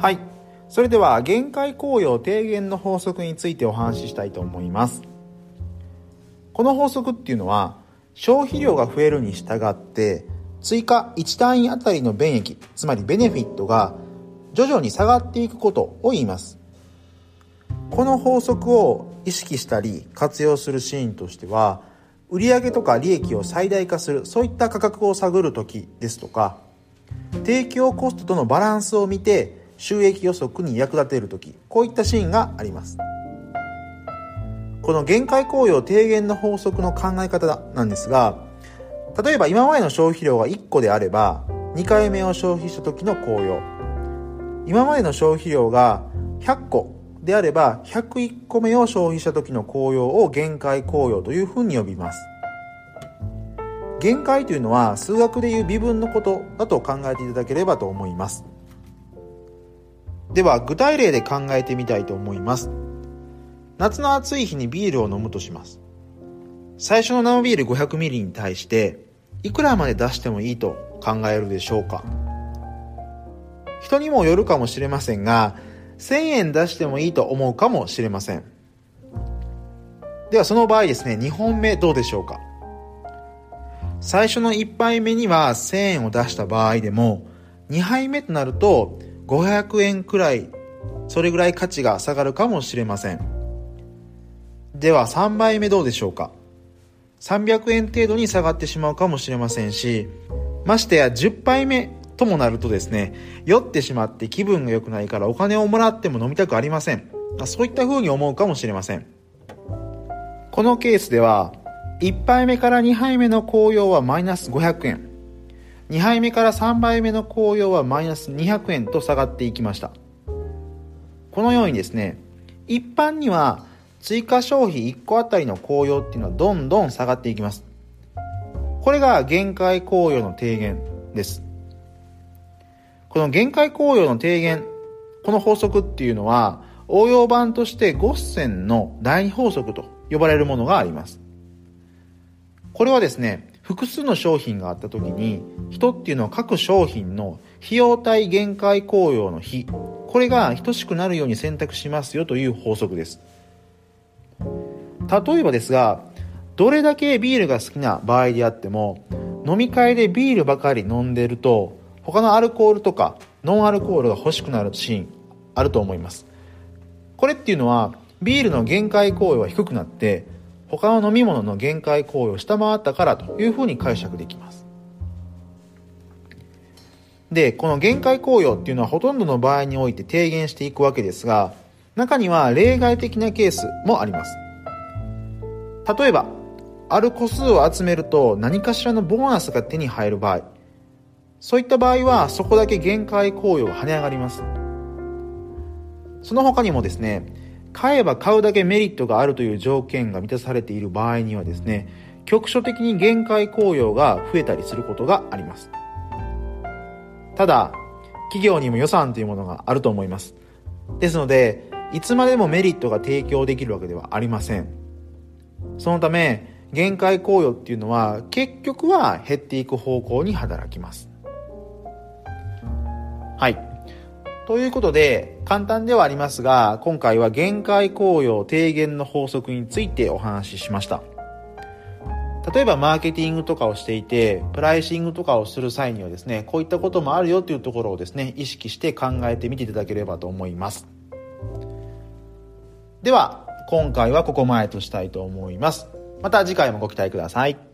はい。それでは限界効用低減の法則についてお話ししたいと思います。この法則っていうのは消費量が増えるに従って追加1単位あたりの便益つまりベネフィットが徐々に下がっていくことを言います。この法則を意識したり活用するシーンとしては売上とか利益を最大化するそういった価格を探る時ですとか提供コストとのバランスを見て収益予測に役立てる時こういったシーンがあります。この限界効用低減の法則の考え方なんですが例えば今までの消費量が1個であれば2回目を消費した時の効用。今までの消費量が100個であれば101個目を消費した時の効用を限界効用というふうに呼びます。限界というのは数学でいう微分のことだと考えていただければと思います。では具体例で考えてみたいと思います。夏の暑い日にビールを飲むとします。最初の生ビール 500ml に対していくらまで出してもいいと考えるでしょうか。人にもよるかもしれませんが1000円出してもいいと思うかもしれません。ではその場合ですね2本目どうでしょうか。最初の1杯目には1000円を出した場合でも2杯目となると500円くらいそれぐらい価値が下がるかもしれません。では3杯目どうでしょうか？300円程度に下がってしまうかもしれませんしましてや10杯目ともなるとですね酔ってしまって気分が良くないからお金をもらっても飲みたくありません。そういった風に思うかもしれません。このケースでは1杯目から2杯目の紅葉はマイナス500円。2杯目から3杯目の紅葉はマイナス200円と下がっていきました。このようにですね一般には追加消費1個あたりの紅葉っていうのはどんどん下がっていきます。これが限界紅葉の低減です。この限界紅葉の低減この法則っていうのは応用版としてゴッセンの第二法則と呼ばれるものがあります。これはですね複数の商品があった時に人っていうのは各商品の費用対限界紅葉の比これが等しくなるように選択しますよという法則です。例えばですがどれだけビールが好きな場合であっても飲み会でビールばかり飲んでると他のアルコールとかノンアルコールが欲しくなるシーンあると思います。これっていうのはビールの限界効用は低くなって他の飲み物の限界効用を下回ったからというふうに解釈できます。でこの限界効用っていうのはほとんどの場合において低減していくわけですが中には例外的なケースもあります。例えばある個数を集めると何かしらのボーナスが手に入る場合。そういった場合はそこだけ限界効用が跳ね上がります。その他にもですね買えば買うだけメリットがあるという条件が満たされている場合にはですね局所的に限界効用が増えたりすることがあります。ただ企業にも予算というものがあると思います。ですのでいつまでもメリットが提供できるわけではありません。そのため限界効用っていうのは結局は減っていく方向に働きます。はい。ということで、簡単ではありますが、今回は限界効用低減の法則についてお話ししました。例えばマーケティングとかをしていて、プライシングとかをする際にはですね、こういったこともあるよというところをですね、意識して考えてみていただければと思います。では、今回はここまでとしたいと思います。また次回もご期待ください。